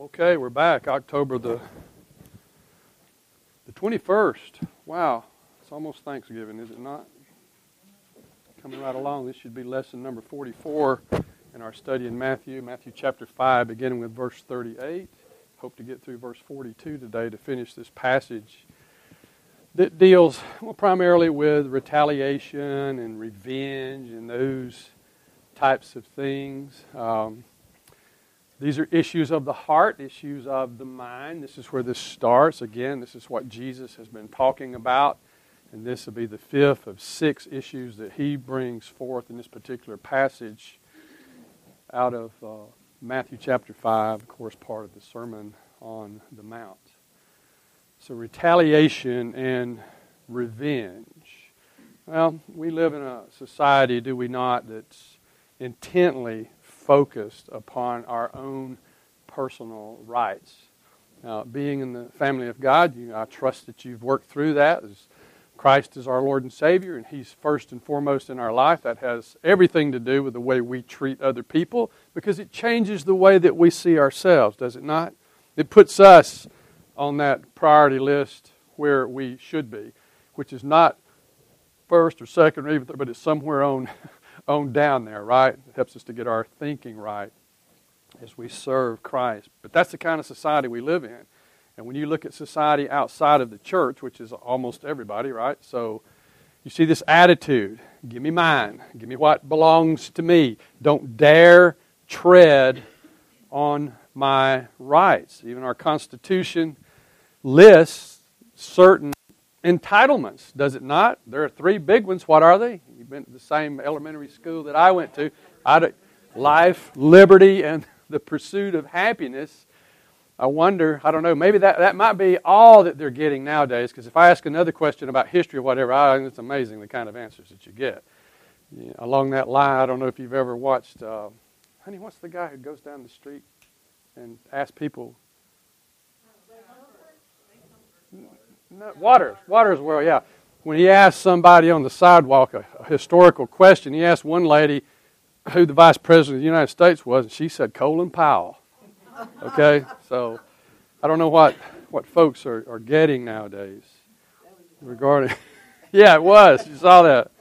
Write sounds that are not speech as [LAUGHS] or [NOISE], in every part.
Okay, we're back. October the the 21st. Wow, it's almost Thanksgiving, is it not? Coming right along. This should be lesson number 44 in our study in Matthew, Matthew chapter 5, beginning with verse 38. Hope to get through verse 42 today to finish this passage that deals well, primarily with retaliation and revenge and those types of things. Um, these are issues of the heart, issues of the mind. This is where this starts. Again, this is what Jesus has been talking about. And this will be the fifth of six issues that he brings forth in this particular passage out of uh, Matthew chapter 5, of course, part of the Sermon on the Mount. So, retaliation and revenge. Well, we live in a society, do we not, that's intently focused upon our own personal rights. Now, being in the family of God, you, I trust that you've worked through that. As Christ is our Lord and Savior, and He's first and foremost in our life. That has everything to do with the way we treat other people because it changes the way that we see ourselves, does it not? It puts us on that priority list where we should be, which is not first or second or even third, but it's somewhere on [LAUGHS] on down there, right? It helps us to get our thinking right as we serve Christ. But that's the kind of society we live in. And when you look at society outside of the church, which is almost everybody, right? So you see this attitude give me mine, give me what belongs to me. Don't dare tread on my rights. Even our Constitution lists certain entitlements, does it not? There are three big ones. What are they? Been to the same elementary school that I went to. I, life, liberty, and [LAUGHS] the pursuit of happiness. I wonder, I don't know, maybe that, that might be all that they're getting nowadays, because if I ask another question about history or whatever, I, it's amazing the kind of answers that you get. Yeah, along that line, I don't know if you've ever watched, uh, honey, what's the guy who goes down the street and asks people? No, Watters, Watters' World, yeah. When he asked somebody on the sidewalk a, a historical question, he asked one lady who the vice president of the United States was, and she said Colin Powell. [LAUGHS] Okay, so I don't know what, what folks are, are getting nowadays regarding. [LAUGHS] yeah, it was. You saw that.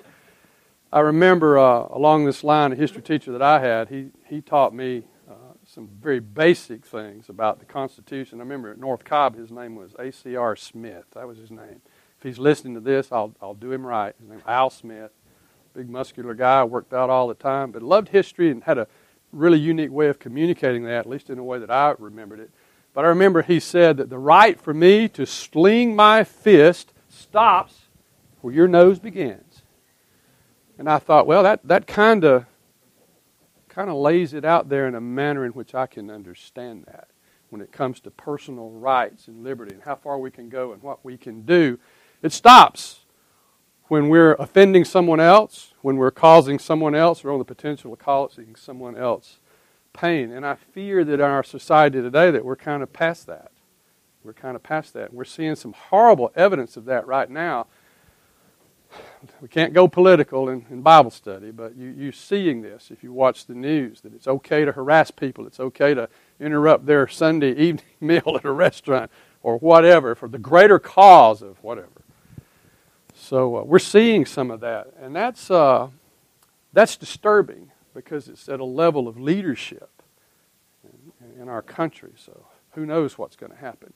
I remember uh, along this line, a history teacher that I had, he, he taught me uh, some very basic things about the Constitution. I remember at North Cobb, his name was A.C.R. Smith. That was his name. If he's listening to this, I'll, I'll do him right. His name Al Smith. Big muscular guy, worked out all the time, but loved history and had a really unique way of communicating that, at least in a way that I remembered it. But I remember he said that the right for me to sling my fist stops where your nose begins. And I thought, well, that, that kind of kind of lays it out there in a manner in which I can understand that when it comes to personal rights and liberty and how far we can go and what we can do. It stops when we're offending someone else, when we're causing someone else or on the potential of causing someone else pain. And I fear that in our society today that we're kind of past that. We're kind of past that. We're seeing some horrible evidence of that right now. We can't go political in, in Bible study, but you, you're seeing this if you watch the news that it's okay to harass people, it's okay to interrupt their Sunday [LAUGHS] evening meal at a restaurant or whatever for the greater cause of whatever. So uh, we're seeing some of that, and that's uh, that's disturbing because it's at a level of leadership in, in our country. So who knows what's going to happen?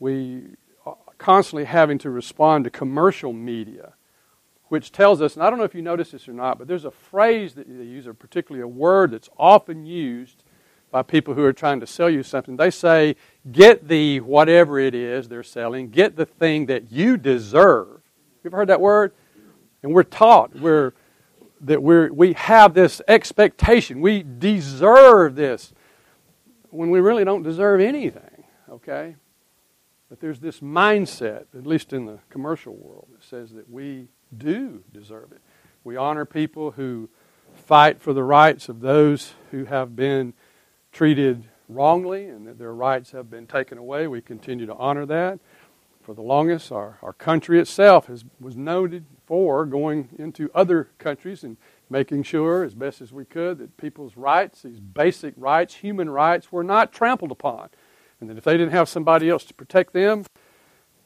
We are constantly having to respond to commercial media, which tells us, and I don't know if you notice this or not, but there's a phrase that they use, or particularly a word that's often used by people who are trying to sell you something. They say, "Get the whatever it is they're selling. Get the thing that you deserve." You ever heard that word? And we're taught we're, that we're, we have this expectation. We deserve this when we really don't deserve anything, okay? But there's this mindset, at least in the commercial world, that says that we do deserve it. We honor people who fight for the rights of those who have been treated wrongly and that their rights have been taken away. We continue to honor that for the longest, our, our country itself has, was noted for going into other countries and making sure, as best as we could, that people's rights, these basic rights, human rights, were not trampled upon. And that if they didn't have somebody else to protect them,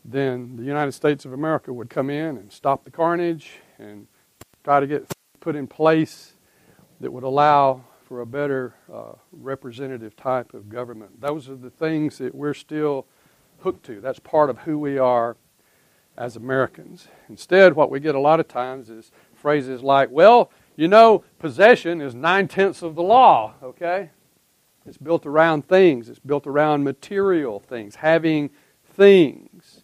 then the United States of America would come in and stop the carnage and try to get put in place that would allow for a better uh, representative type of government. Those are the things that we're still hooked to. That's part of who we are as Americans. Instead, what we get a lot of times is phrases like, well, you know, possession is nine tenths of the law, okay? It's built around things, it's built around material things, having things.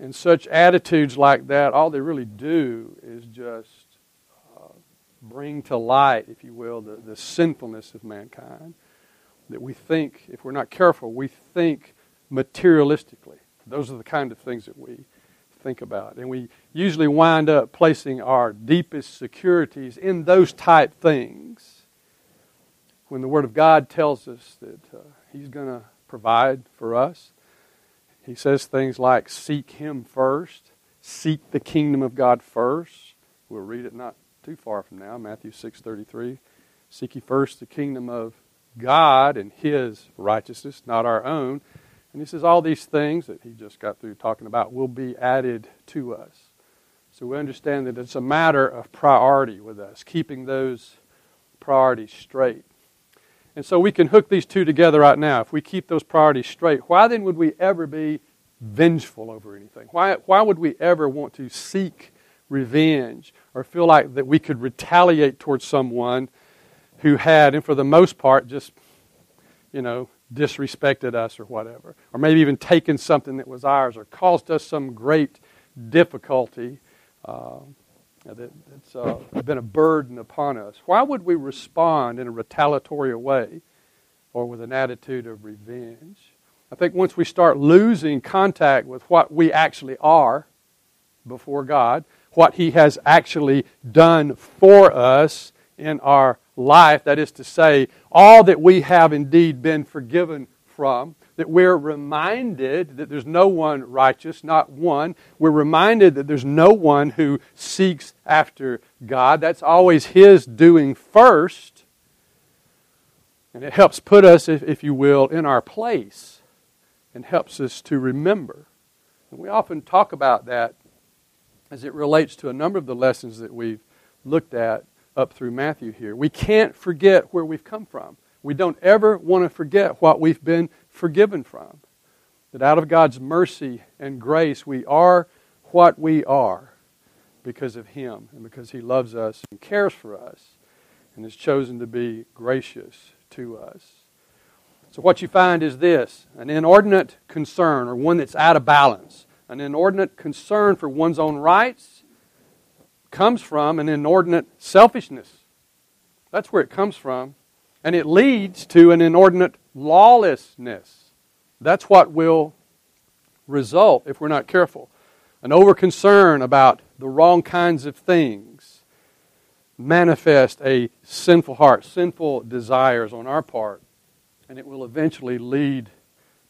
And such attitudes like that, all they really do is just uh, bring to light, if you will, the, the sinfulness of mankind. That we think, if we're not careful, we think materialistically. Those are the kind of things that we think about. And we usually wind up placing our deepest securities in those type things. When the Word of God tells us that uh, He's going to provide for us, He says things like, Seek Him first, seek the kingdom of God first. We'll read it not too far from now, Matthew 6.33. Seek ye first the kingdom of God and His righteousness, not our own. And he says all these things that he just got through talking about will be added to us. So we understand that it's a matter of priority with us, keeping those priorities straight. And so we can hook these two together right now. If we keep those priorities straight, why then would we ever be vengeful over anything? Why, why would we ever want to seek revenge or feel like that we could retaliate towards someone who had, and for the most part, just, you know, disrespected us or whatever, or maybe even taken something that was ours or caused us some great difficulty uh, that, that's uh, been a burden upon us. Why would we respond in a retaliatory way or with an attitude of revenge? I think once we start losing contact with what we actually are before God, what He has actually done for us in our life, that is to say, all that we have indeed been forgiven from, that we're reminded that there's no one righteous, not one. We're reminded that there's no one who seeks after God. That's always His doing first. And it helps put us, if, if you will, in our place and helps us to remember. And we often talk about that as it relates to a number of the lessons that we've looked at up through Matthew here. We can't forget where we've come from. We don't ever want to forget what we've been forgiven from. That out of God's mercy and grace, we are what we are because of Him and because He loves us and cares for us and has chosen to be gracious to us. So, what you find is this an inordinate concern, or one that's out of balance, an inordinate concern for one's own rights comes from an inordinate selfishness. That's where it comes from. And it leads to an inordinate lawlessness. That's what will result if we're not careful. An over concern about the wrong kinds of things manifest a sinful heart, sinful desires on our part, and it will eventually lead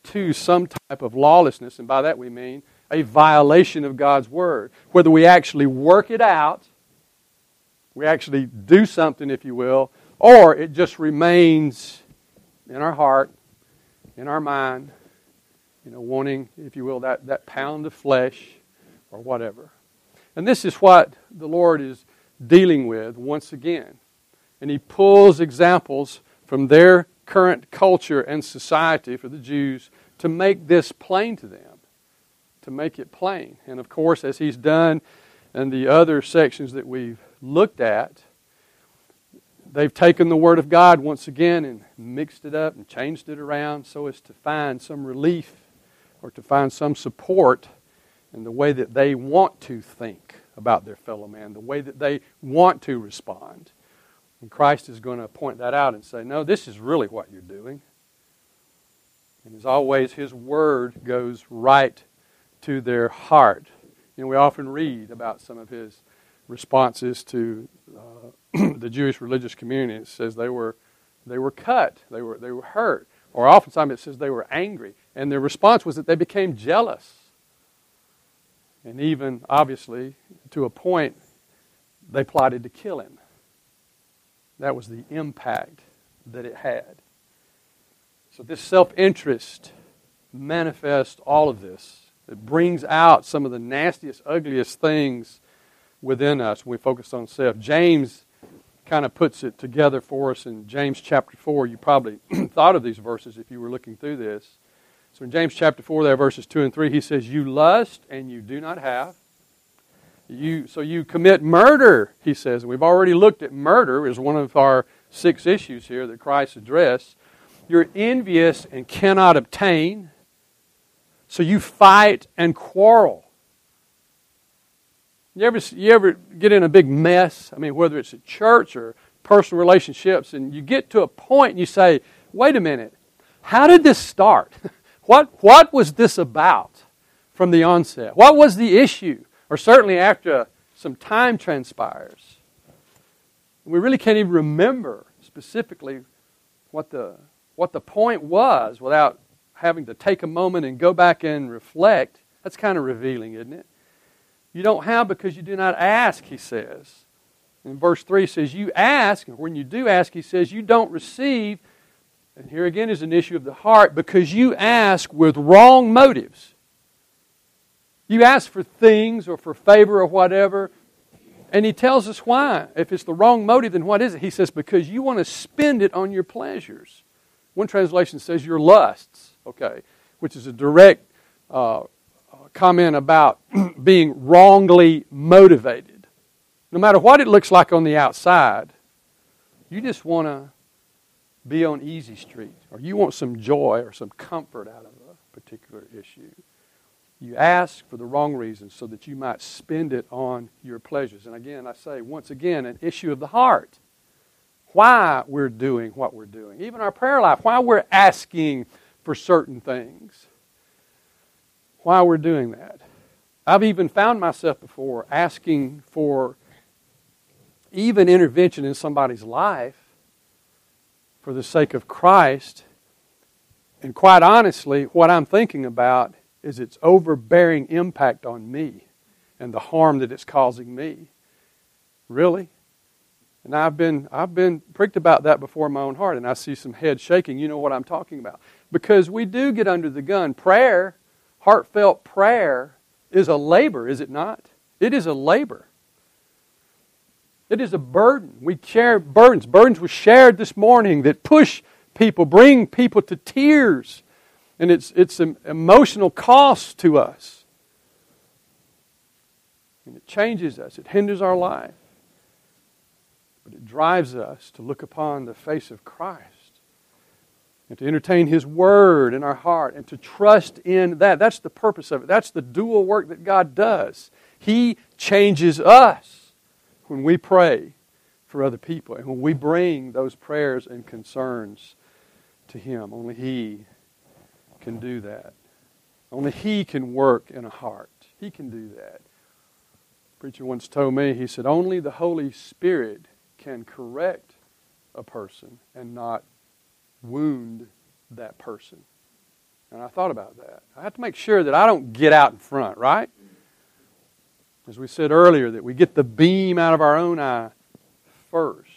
to some type of lawlessness. And by that we mean a violation of God's Word. Whether we actually work it out, we actually do something, if you will, or it just remains in our heart, in our mind, you know, wanting, if you will, that, that pound of flesh or whatever. And this is what the Lord is dealing with once again. And He pulls examples from their current culture and society for the Jews to make this plain to them to make it plain. And of course, as he's done in the other sections that we've looked at, they've taken the Word of God once again and mixed it up and changed it around so as to find some relief or to find some support in the way that they want to think about their fellow man, the way that they want to respond. And Christ is going to point that out and say, no, this is really what you're doing. And as always, His Word goes right to their heart. You know, we often read about some of his responses to uh, [CLEARS THROAT] the Jewish religious community. It says they were, they were cut, they were, they were hurt. Or oftentimes it says they were angry. And their response was that they became jealous. And even, obviously, to a point, they plotted to kill him. That was the impact that it had. So, this self interest manifests all of this. It brings out some of the nastiest, ugliest things within us when we focus on self. James kind of puts it together for us in James chapter 4. You probably [CLEARS THROAT] thought of these verses if you were looking through this. So in James chapter 4, there, are verses 2 and 3, he says, You lust and you do not have. You, so you commit murder, he says. And we've already looked at murder as one of our six issues here that Christ addressed. You're envious and cannot obtain. So you fight and quarrel. You ever, you ever get in a big mess? I mean, whether it's at church or personal relationships, and you get to a point and you say, wait a minute, how did this start? [LAUGHS] what, what was this about from the onset? What was the issue? Or certainly after some time transpires. We really can't even remember specifically what the, what the point was without having to take a moment and go back and reflect. That's kind of revealing, isn't it? You don't have because you do not ask, he says. In verse 3 says, You ask, and when you do ask, he says, You don't receive. And here again is an issue of the heart because you ask with wrong motives. You ask for things or for favor or whatever, and he tells us why. If it's the wrong motive, then what is it? He says, Because you want to spend it on your pleasures. One translation says your lusts, okay, which is a direct uh, comment about [CLEARS THROAT] being wrongly motivated. No matter what it looks like on the outside, you just want to be on easy street, or you want some joy or some comfort out of a particular issue. You ask for the wrong reasons so that you might spend it on your pleasures. And again, I say, once again, an issue of the heart. Why we're doing what we're doing. Even our prayer life, why we're asking for certain things. Why we're doing that. I've even found myself before asking for even intervention in somebody's life for the sake of Christ. And quite honestly, what I'm thinking about is its overbearing impact on me and the harm that it's causing me. Really? And I've been, I've been pricked about that before in my own heart, and I see some heads shaking. You know what I'm talking about. Because we do get under the gun. Prayer, heartfelt prayer, is a labor, is it not? It is a labor. It is a burden. We share burdens. Burdens were shared this morning that push people, bring people to tears and it's, it's an emotional cost to us. And it changes us, it hinders our life. But it drives us to look upon the face of Christ and to entertain His Word in our heart and to trust in that. That's the purpose of it. That's the dual work that God does. He changes us when we pray for other people and when we bring those prayers and concerns to Him. Only He can do that. Only He can work in a heart. He can do that. A preacher once told me, he said, only the Holy Spirit can correct a person and not wound that person. And I thought about that. I have to make sure that I don't get out in front, right? As we said earlier, that we get the beam out of our own eye first.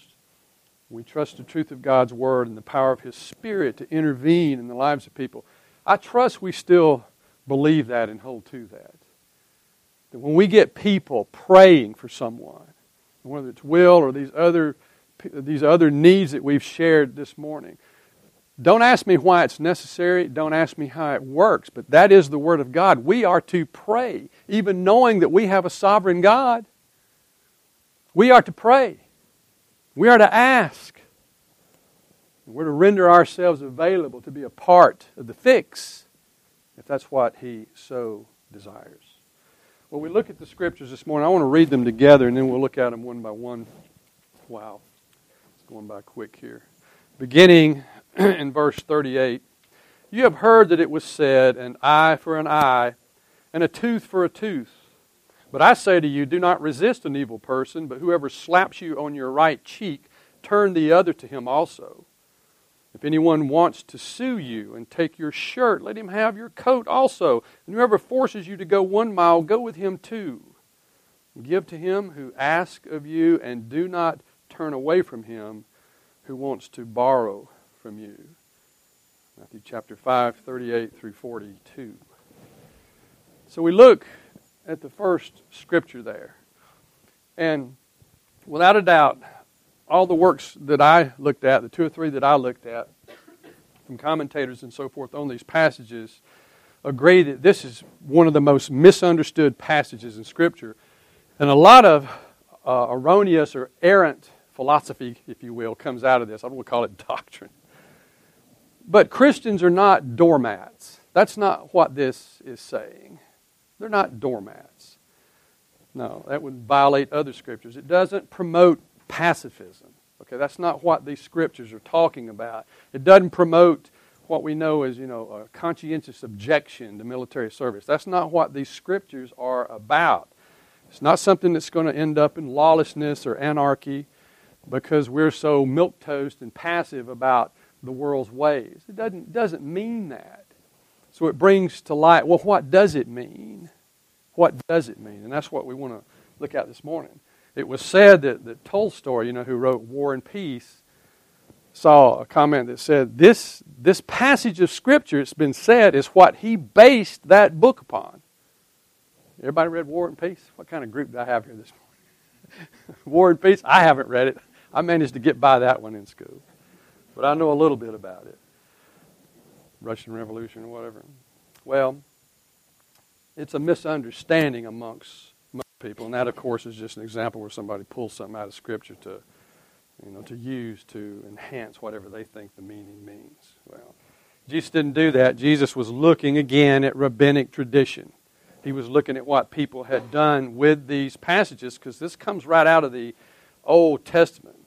We trust the truth of God's Word and the power of His Spirit to intervene in the lives of people. I trust we still believe that and hold to that. That when we get people praying for someone, whether it's will or these other, these other needs that we've shared this morning, don't ask me why it's necessary. Don't ask me how it works. But that is the Word of God. We are to pray, even knowing that we have a sovereign God. We are to pray. We are to ask. We're to render ourselves available to be a part of the fix if that's what He so desires. When we look at the scriptures this morning, I want to read them together and then we'll look at them one by one. Wow, it's going by quick here. Beginning [CLEARS THROAT] in verse 38 You have heard that it was said, an eye for an eye, and a tooth for a tooth. But I say to you, do not resist an evil person, but whoever slaps you on your right cheek, turn the other to him also. If anyone wants to sue you and take your shirt, let him have your coat also. And whoever forces you to go one mile, go with him two. Give to him who asks of you, and do not turn away from him who wants to borrow from you. Matthew chapter 5, 38 through 42. So we look at the first scripture there. And without a doubt, all the works that I looked at, the two or three that I looked at, from commentators and so forth on these passages, agree that this is one of the most misunderstood passages in Scripture. And a lot of uh, erroneous or errant philosophy, if you will, comes out of this. I don't want to call it [LAUGHS] doctrine. But Christians are not doormats. That's not what this is saying. They're not doormats. No, that would violate other scriptures. It doesn't promote pacifism. Okay, that's not what these scriptures are talking about. It doesn't promote what we know as, you know, a conscientious objection to military service. That's not what these scriptures are about. It's not something that's going to end up in lawlessness or anarchy because we're so milquetoast and passive about the world's ways. It doesn't, doesn't mean that. So it brings to light, well, what does it mean? What does it mean? And that's what we want to look at this morning. It was said that, that Tolstoy, you know, who wrote War and Peace, saw a comment that said, this, this passage of Scripture, it's been said, is what he based that book upon. Everybody read War and Peace? What kind of group do I have here this morning? [LAUGHS] War and Peace? I haven't read it. I managed to get by that one in school. But I know a little bit about it. Russian Revolution or whatever. Well, it's a misunderstanding amongst people, and that, of course, is just an example where somebody pulls something out of Scripture to, you know, to use to enhance whatever they think the meaning means. Well, Jesus didn't do that. Jesus was looking again at rabbinic tradition. He was looking at what people had done with these passages because this comes right out of the Old Testament.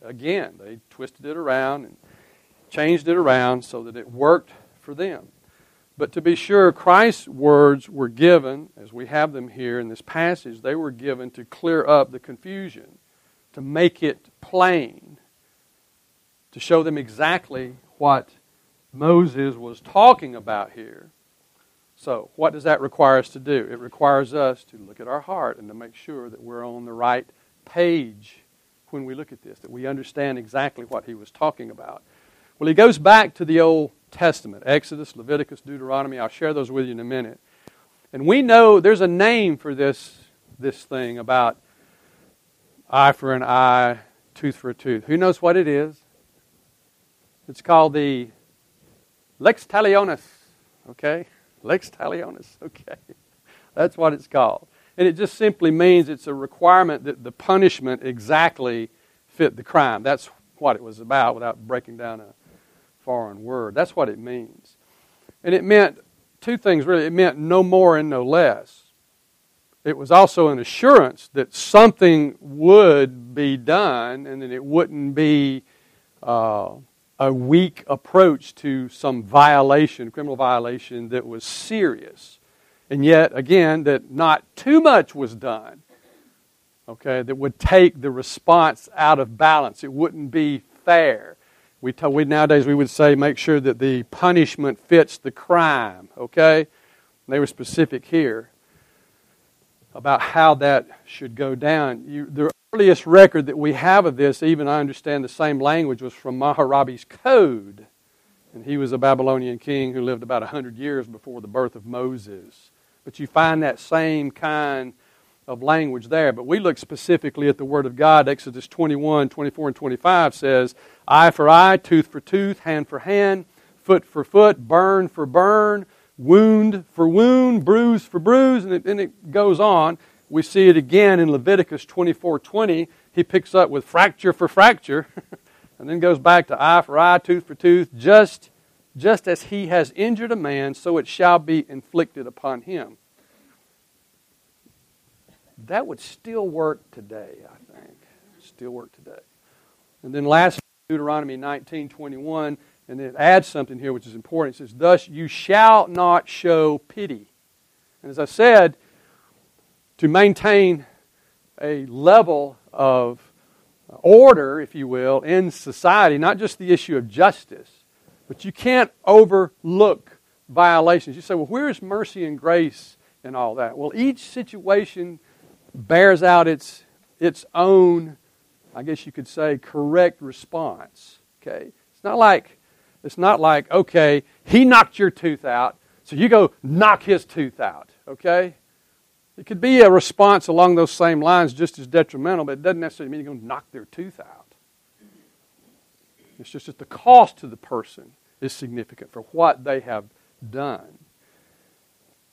Again, they twisted it around and changed it around so that it worked for them. But to be sure, Christ's words were given, as we have them here in this passage, they were given to clear up the confusion, to make it plain, to show them exactly what Moses was talking about here. So, what does that require us to do? It requires us to look at our heart and to make sure that we're on the right page when we look at this, that we understand exactly what he was talking about. Well, he goes back to the Old Testament Exodus, Leviticus, Deuteronomy. I'll share those with you in a minute. And we know there's a name for this, this thing about eye for an eye, tooth for a tooth. Who knows what it is? It's called the lex talionis. Okay? Lex talionis. [LAUGHS] Okay. That's what it's called. And it just simply means it's a requirement that the punishment exactly fit the crime. That's what it was about without breaking down a foreign word. That's what it means. And it meant two things really. It meant no more and no less. It was also an assurance that something would be done and that it wouldn't be uh, a weak approach to some violation, criminal violation that was serious. And yet, again, that not too much was done, okay, that would take the response out of balance. It wouldn't be fair. We, t- we nowadays we would say make sure that the punishment fits the crime. Okay, they were specific here about how that should go down. You, the earliest record that we have of this, even I understand the same language, was from Hammurabi's Code, and he was a Babylonian king who lived about hundred years before the birth of Moses. But you find that same kind of language there. But we look specifically at the Word of God. Exodus 21, 24, and 25 says, Eye for eye, tooth for tooth, hand for hand, foot for foot, burn for burn, wound for wound, bruise for bruise, and it, it goes on. We see it again in Leviticus 24, 20. He picks up with fracture for fracture, [LAUGHS] and then goes back to eye for eye, tooth for tooth, just, just as he has injured a man, so it shall be inflicted upon him that would still work today, I think. Still work today. And then last Deuteronomy 19, 21, and it adds something here which is important. It says, Thus you shall not show pity. And as I said, to maintain a level of order, if you will, in society, not just the issue of justice, but you can't overlook violations. You say, well, where is mercy and grace and all that? Well, each situation bears out its, its own, I guess you could say, correct response. Okay? It's not like It's not like, okay, he knocked your tooth out, so you go knock his tooth out, okay? It could be a response along those same lines just as detrimental, but it doesn't necessarily mean you're going to knock their tooth out. It's just that the cost to the person is significant for what they have done.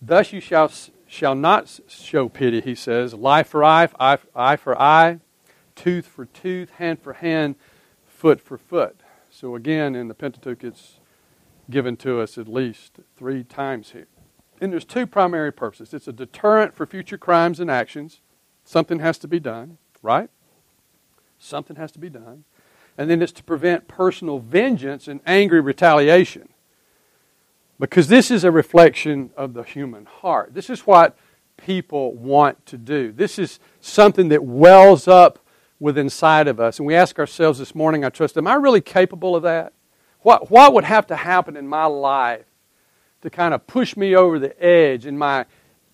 Thus you shall, shall not show pity, he says. Eye for eye, eye, eye for eye, tooth for tooth, hand for hand, foot for foot. So again, in the Pentateuch, it's given to us at least three times here. And there's two primary purposes. It's a deterrent for future crimes and actions. Something has to be done, right? Something has to be done. And then it's to prevent personal vengeance and angry retaliation. Because this is a reflection of the human heart. This is what people want to do. This is something that wells up within inside of us. And we ask ourselves this morning, I trust, am I really capable of that? What, what would have to happen in my life to kind of push me over the edge in my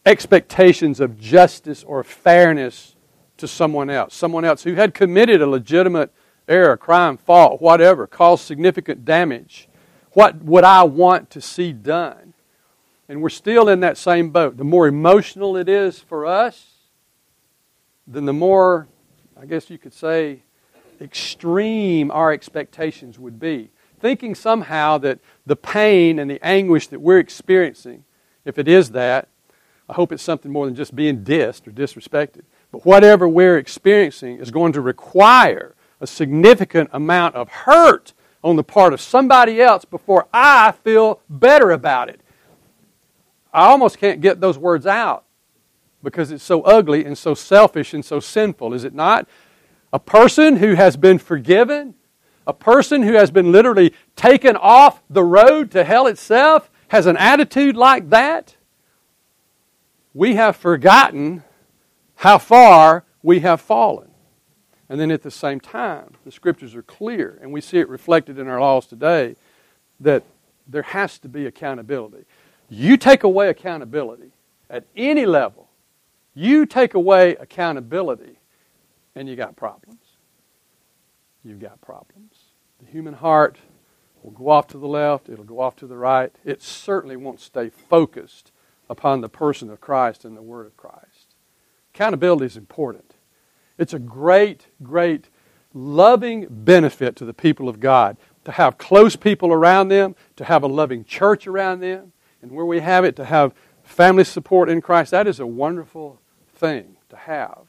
expectations of justice or fairness to someone else? Someone else who had committed a legitimate error, crime, fault, whatever, caused significant damage what would I want to see done? And we're still in that same boat. The more emotional it is for us, then the more, I guess you could say, extreme our expectations would be. Thinking somehow that the pain and the anguish that we're experiencing, if it is that, I hope it's something more than just being dissed or disrespected. But whatever we're experiencing is going to require a significant amount of hurt on the part of somebody else before I feel better about it. I almost can't get those words out because it's so ugly and so selfish and so sinful, is it not? A person who has been forgiven, a person who has been literally taken off the road to hell itself, has an attitude like that. We have forgotten how far we have fallen. And then at the same time, the scriptures are clear, and we see it reflected in our laws today, that there has to be accountability. You take away accountability at any level, you take away accountability, and you got problems. You've got problems. The human heart will go off to the left, it'll go off to the right. It certainly won't stay focused upon the person of Christ and the Word of Christ. Accountability is important. It's a great, great, loving benefit to the people of God to have close people around them, to have a loving church around them, and where we have it, to have family support in Christ. That is a wonderful thing to have.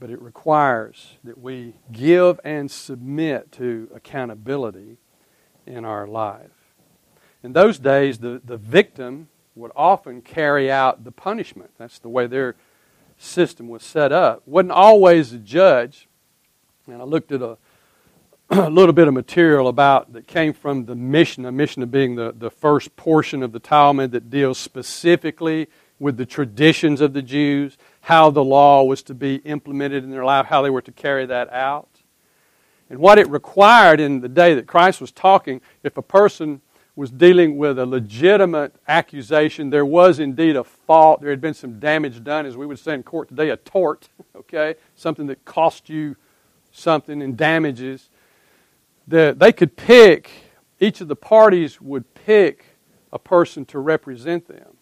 But it requires that we give and submit to accountability in our life. In those days, the, the victim would often carry out the punishment. That's the way they're system was set up. wasn't always a judge. And I looked at a, [CLEARS THROAT] a little bit of material about that came from the Mishnah, Mishnah being the, the first portion of the Talmud that deals specifically with the traditions of the Jews, how the law was to be implemented in their life, how they were to carry that out. And what it required in the day that Christ was talking, if a person was dealing with a legitimate accusation. There was indeed a fault. There had been some damage done, as we would say in court today, a tort, okay? Something that cost you something and damages. That they could pick, each of the parties would pick a person to represent them.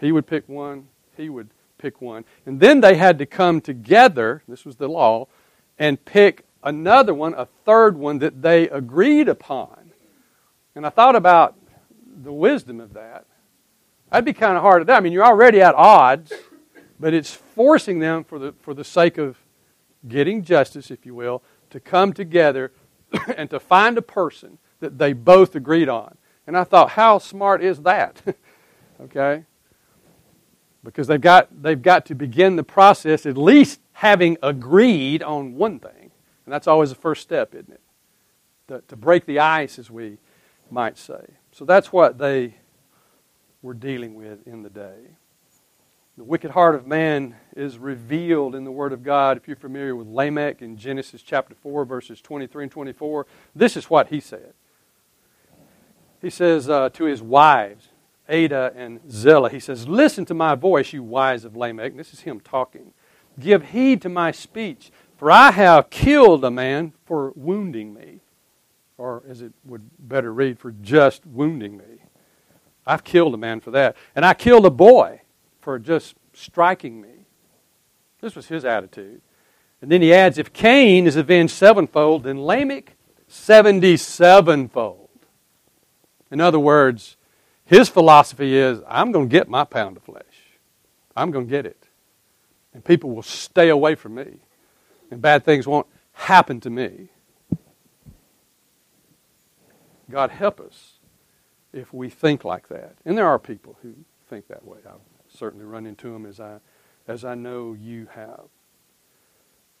He would pick one, he would pick one. And then they had to come together, this was the law, and pick another one, a third one that they agreed upon. And I thought about the wisdom of that. That'd be kind of hard to do. I mean, you're already at odds, but it's forcing them for the, for the sake of getting justice, if you will, to come together [CLEARS THROAT] and to find a person that they both agreed on. And I thought, how smart is that? [LAUGHS] okay? Because they've got, they've got to begin the process at least having agreed on one thing. And that's always the first step, isn't it? To, to break the ice, as we might say. So that's what they were dealing with in the day. The wicked heart of man is revealed in the Word of God. If you're familiar with Lamech in Genesis chapter 4, verses 23 and 24, this is what he said. He says uh, to his wives, Adah and Zillah, he says, Listen to my voice, you wives of Lamech. This is him talking. Give heed to my speech. For I have killed a man for wounding me. Or as it would better read, for just wounding me. I've killed a man for that. And I killed a boy for just striking me. This was his attitude. And then he adds, if Cain is avenged sevenfold, then Lamech seventy sevenfold. In other words, his philosophy is, I'm going to get my pound of flesh. I'm going to get it. And people will stay away from me. And bad things won't happen to me. God help us if we think like that. And there are people who think that way. I've certainly run into them as I, as I know you have.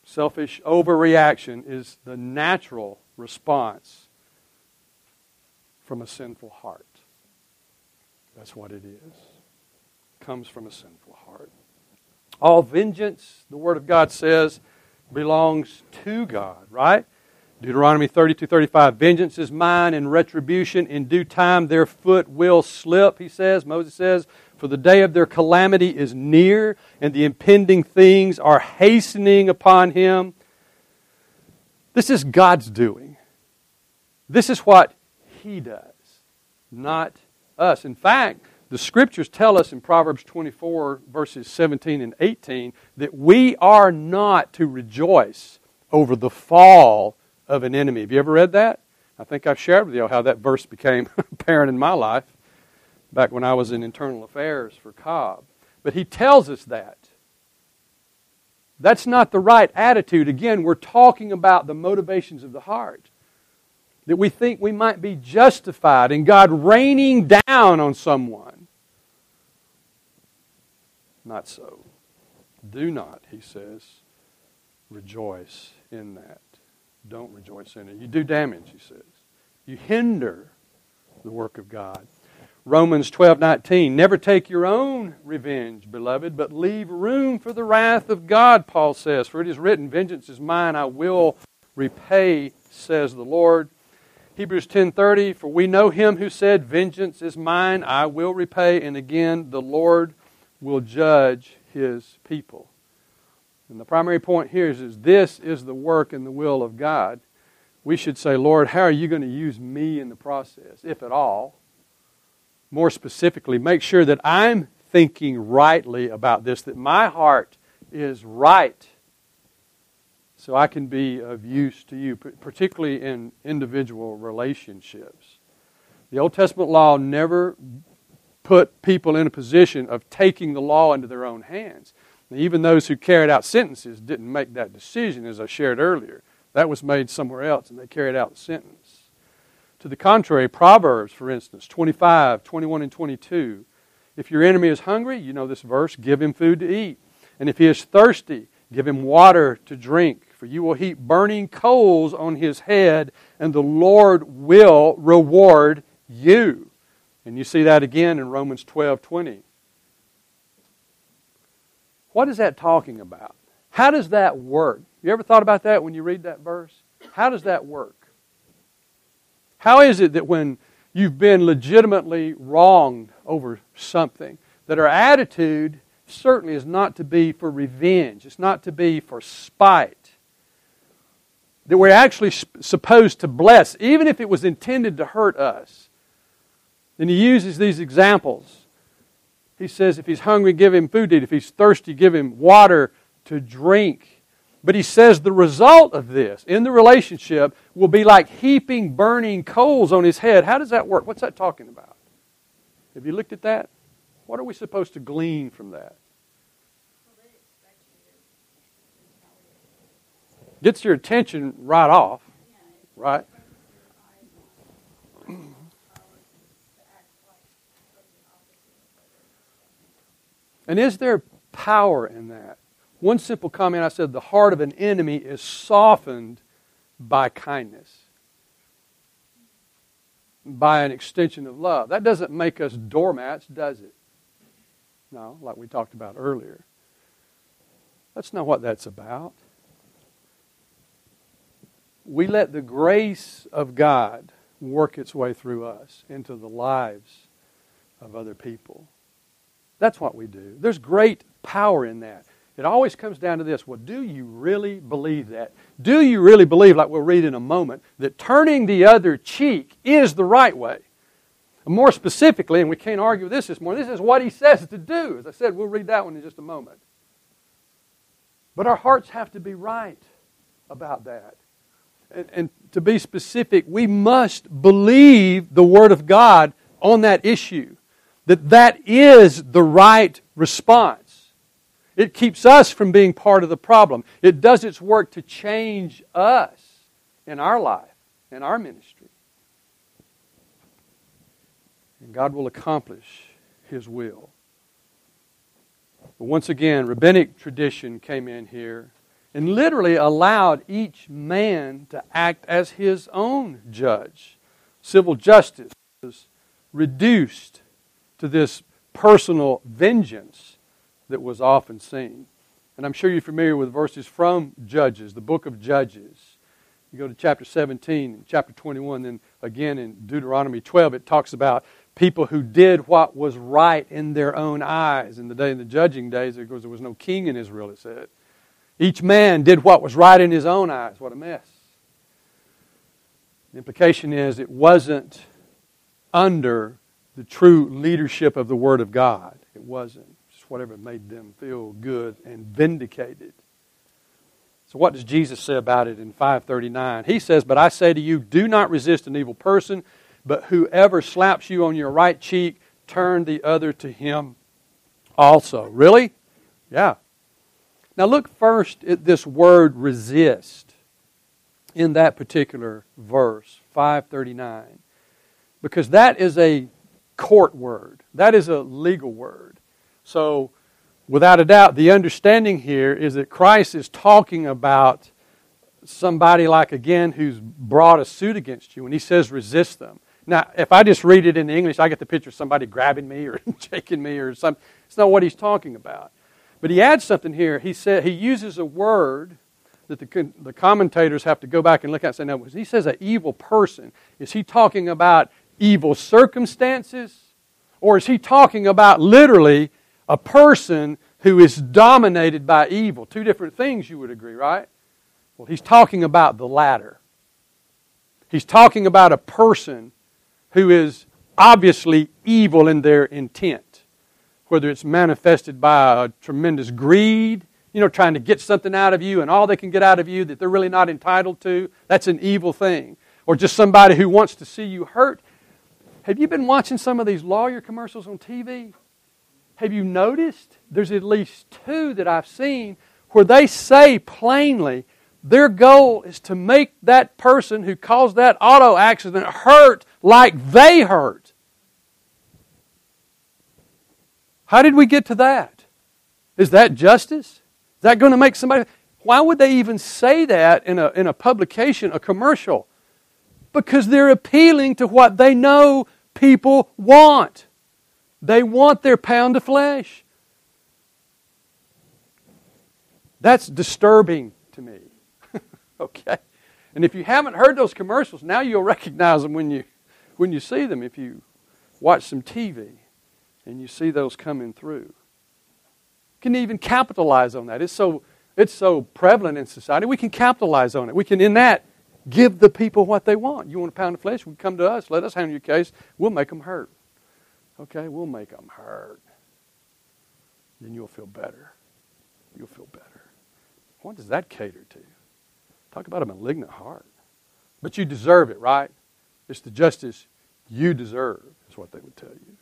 Selfish overreaction is the natural response from a sinful heart. That's what it is. It comes from a sinful heart. All vengeance, the Word of God says, belongs to God, right? Deuteronomy 32 35, vengeance is mine and retribution. In due time their foot will slip, he says. Moses says, for the day of their calamity is near, and the impending things are hastening upon him. This is God's doing. This is what he does, not us. In fact, the scriptures tell us in Proverbs 24, verses 17 and 18, that we are not to rejoice over the fall of an enemy. Have you ever read that? I think I've shared with you how that verse became [LAUGHS] apparent in my life back when I was in internal affairs for Cobb. But he tells us that. That's not the right attitude. Again, we're talking about the motivations of the heart. That we think we might be justified in God raining down on someone. Not so. Do not, he says, rejoice in that. Don't rejoice in it. You do damage, he says. You hinder the work of God. Romans 12:19 Never take your own revenge, beloved, but leave room for the wrath of God, Paul says, for it is written, vengeance is mine, I will repay, says the Lord. Hebrews 10:30 For we know him who said, vengeance is mine, I will repay, and again the Lord will judge his people. And the primary point here is, is this is the work and the will of God. We should say, Lord, how are you going to use me in the process, if at all? More specifically, make sure that I'm thinking rightly about this, that my heart is right so I can be of use to you, particularly in individual relationships. The Old Testament law never put people in a position of taking the law into their own hands. Even those who carried out sentences didn't make that decision, as I shared earlier. That was made somewhere else, and they carried out the sentence. To the contrary, Proverbs, for instance, 25, 21, and 22. If your enemy is hungry, you know this verse, give him food to eat. And if he is thirsty, give him water to drink. For you will heap burning coals on his head, and the Lord will reward you. And you see that again in Romans 12, 20. What is that talking about? How does that work? You ever thought about that when you read that verse? How does that work? How is it that when you've been legitimately wronged over something, that our attitude certainly is not to be for revenge, it's not to be for spite, that we're actually supposed to bless, even if it was intended to hurt us? And he uses these examples he says if he's hungry, give him food to eat. If he's thirsty, give him water to drink. But he says the result of this in the relationship will be like heaping burning coals on his head. How does that work? What's that talking about? Have you looked at that? What are we supposed to glean from that? Gets your attention right off, right? And is there power in that? One simple comment I said the heart of an enemy is softened by kindness, by an extension of love. That doesn't make us doormats, does it? No, like we talked about earlier. That's not what that's about. We let the grace of God work its way through us into the lives of other people. That's what we do. There's great power in that. it always comes down to this well, do you really believe that? Do you really believe, like we'll read in a moment, that turning the other cheek is the right way? More specifically, and we can't argue this this morning, this is what he says to do. As I said, we'll read that one in just a moment. But our hearts have to be right about that. And, and to be specific, we must believe the Word of God on that issue. That that is the right response. It keeps us from being part of the problem. It does its work to change us in our life, in our ministry. And God will accomplish His will. But once again, rabbinic tradition came in here and literally allowed each man to act as his own judge. Civil justice was reduced to this personal vengeance that was often seen. And I'm sure you're familiar with verses from Judges, the book of Judges. You go to chapter 17, and chapter 21, then again in Deuteronomy 12, it talks about people who did what was right in their own eyes. In the day in the judging days, because there was no king in Israel, it said. Each man did what was right in his own eyes. What a mess. The implication is it wasn't under the true leadership of the Word of God. It wasn't. Just whatever made them feel good and vindicated. So what does Jesus say about it in 539? He says, But I say to you, do not resist an evil person but whoever slaps you on your right cheek, turn the other to him also. Really? Yeah. Now look first at this word resist in that particular verse, 539. Because that is a court word. That is a legal word. So, without a doubt, the understanding here is that Christ is talking about somebody like, again, who's brought a suit against you. And he says resist them. Now, if I just read it in the English, I get the picture of somebody grabbing me or [LAUGHS] shaking me or something. It's not what he's talking about. But he adds something here. He said he uses a word that the, the commentators have to go back and look at and say, now, he says an evil person. Is he talking about evil circumstances? Or is he talking about literally a person who is dominated by evil? Two different things, you would agree, right? Well, he's talking about the latter. He's talking about a person who is obviously evil in their intent, whether it's manifested by a tremendous greed, you know, trying to get something out of you and all they can get out of you that they're really not entitled to, that's an evil thing. Or just somebody who wants to see you hurt. Have you been watching some of these lawyer commercials on TV? Have you noticed? There's at least two that I've seen where they say plainly their goal is to make that person who caused that auto accident hurt like they hurt. How did we get to that? Is that justice? Is that going to make somebody. Why would they even say that in a, in a publication, a commercial? Because they're appealing to what they know people want. They want their pound of flesh. That's disturbing to me. [LAUGHS] okay? And if you haven't heard those commercials, now you'll recognize them when you, when you see them, if you watch some TV and you see those coming through. You can even capitalize on that. It's so, it's so prevalent in society. We can capitalize on it. We can, in that, give the people what they want. You want a pound of flesh? Come to us. Let us handle your case. We'll make them hurt. Okay? We'll make them hurt. Then you'll feel better. You'll feel better. What does that cater to? Talk about a malignant heart. But you deserve it, right? It's the justice you deserve, is what they would tell you.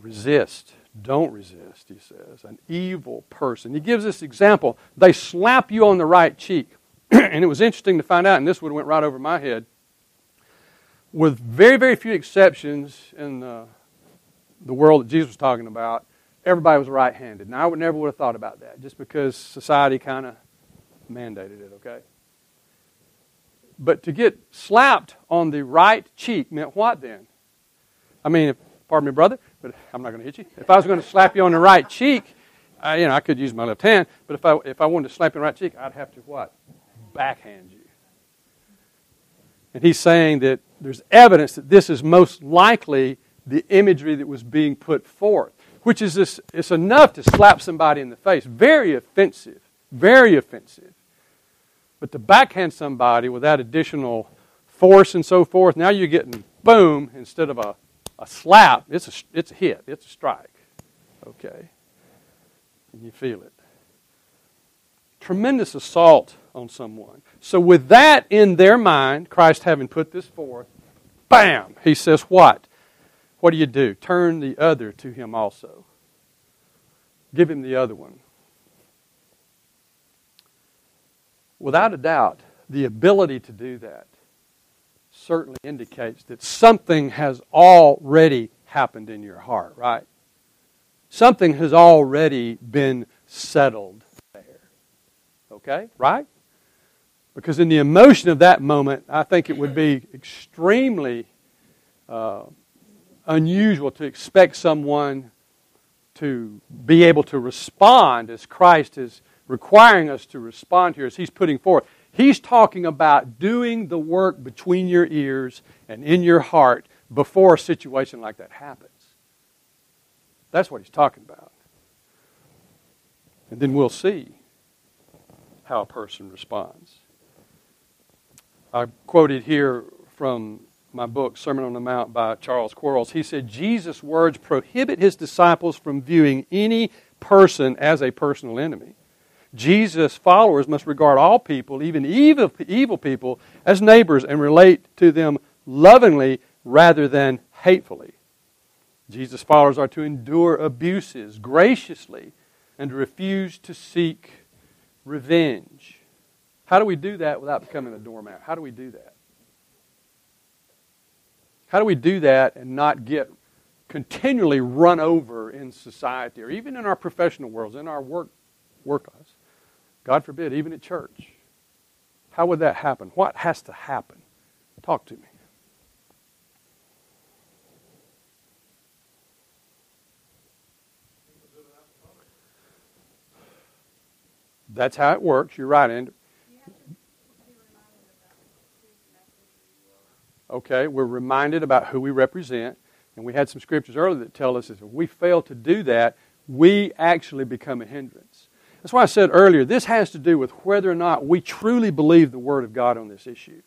Resist. Don't resist, he says. An evil person. He gives this example. They slap you on the right cheek. [CLEARS THROAT] and it was interesting to find out, and this would have went right over my head. With very, very few exceptions in the, the world that Jesus was talking about, everybody was right handed. Now, I would never would have thought about that just because society kind of mandated it, okay? But to get slapped on the right cheek meant what then? I mean, if, pardon me, brother, but I'm not going to hit you. If I was going to slap you on the right cheek, I, you know, I could use my left hand, but if I, if I wanted to slap you on the right cheek, I'd have to what? Backhand you. And he's saying that there's evidence that this is most likely the imagery that was being put forth. which is this, it's enough to slap somebody in the face. Very offensive. Very offensive. But to backhand somebody with that additional force and so forth, now you're getting boom instead of a, a slap. It's a, it's a hit, it's a strike. Okay? And you feel it. Tremendous assault on someone. So, with that in their mind, Christ having put this forth, bam, he says, What? What do you do? Turn the other to him also. Give him the other one. Without a doubt, the ability to do that certainly indicates that something has already happened in your heart, right? Something has already been settled. Okay? Right? Because in the emotion of that moment, I think it would be extremely uh, unusual to expect someone to be able to respond as Christ is requiring us to respond here, as He's putting forth. He's talking about doing the work between your ears and in your heart before a situation like that happens. That's what He's talking about. And then we'll see how a person responds. I quoted here from my book, Sermon on the Mount by Charles Quarles. He said, Jesus' words prohibit his disciples from viewing any person as a personal enemy. Jesus' followers must regard all people, even evil, evil people, as neighbors and relate to them lovingly rather than hatefully. Jesus' followers are to endure abuses graciously and refuse to seek revenge. How do we do that without becoming a doormat? How do we do that? How do we do that and not get continually run over in society or even in our professional worlds, in our work, work lives? God forbid, even at church. How would that happen? What has to happen? Talk to me. That's how it works. You're right, Andy. Okay, we're reminded about who we represent. And we had some scriptures earlier that tell us that if we fail to do that, we actually become a hindrance. That's why I said earlier, this has to do with whether or not we truly believe the Word of God on this issue.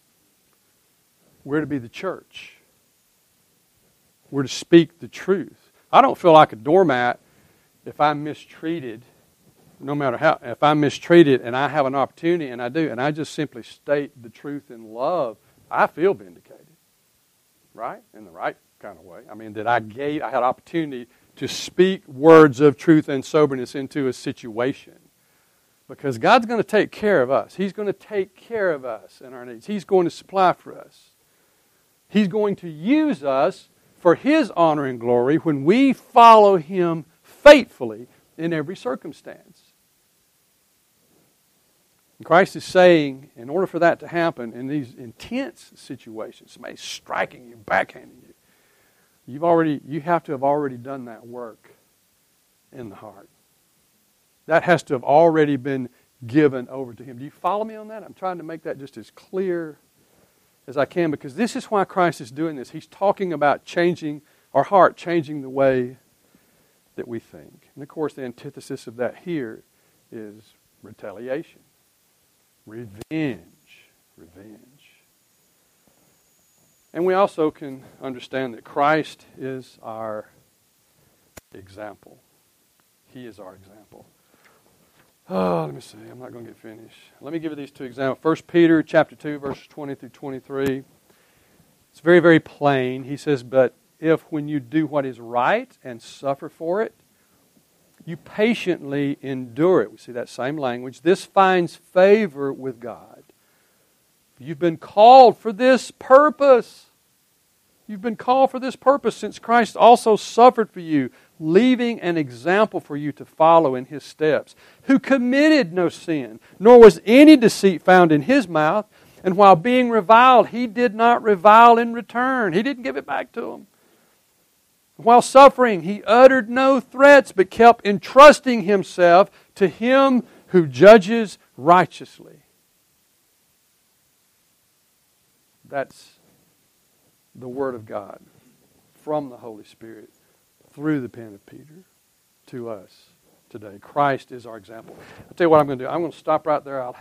We're to be the church. We're to speak the truth. I don't feel like a doormat if I'm mistreated, no matter how, if I'm mistreated and I have an opportunity and I do, and I just simply state the truth in love, I feel vindicated right? In the right kind of way. I mean, that I gave, I had opportunity to speak words of truth and soberness into a situation. Because God's going to take care of us. He's going to take care of us and our needs. He's going to supply for us. He's going to use us for His honor and glory when we follow Him faithfully in every circumstance. And Christ is saying, in order for that to happen in these intense situations, somebody striking you, backhanding you, you've already, you have to have already done that work in the heart. That has to have already been given over to Him. Do you follow me on that? I'm trying to make that just as clear as I can because this is why Christ is doing this. He's talking about changing our heart, changing the way that we think. And of course, the antithesis of that here is retaliation. Revenge. Revenge. And we also can understand that Christ is our example. He is our example. Oh, let me see. I'm not going to get finished. Let me give you these two examples. First Peter chapter 2, verses 20 through 23. It's very, very plain. He says, But if when you do what is right and suffer for it, you patiently endure it. We see that same language. This finds favor with God. You've been called for this purpose. You've been called for this purpose since Christ also suffered for you, leaving an example for you to follow in his steps, who committed no sin, nor was any deceit found in his mouth. And while being reviled, he did not revile in return. He didn't give it back to them. While suffering, he uttered no threats, but kept entrusting himself to him who judges righteously. That's the Word of God from the Holy Spirit through the pen of Peter. to us today. Christ is our example. I'll tell you what I'm going to do. I'm going to stop right there. I'll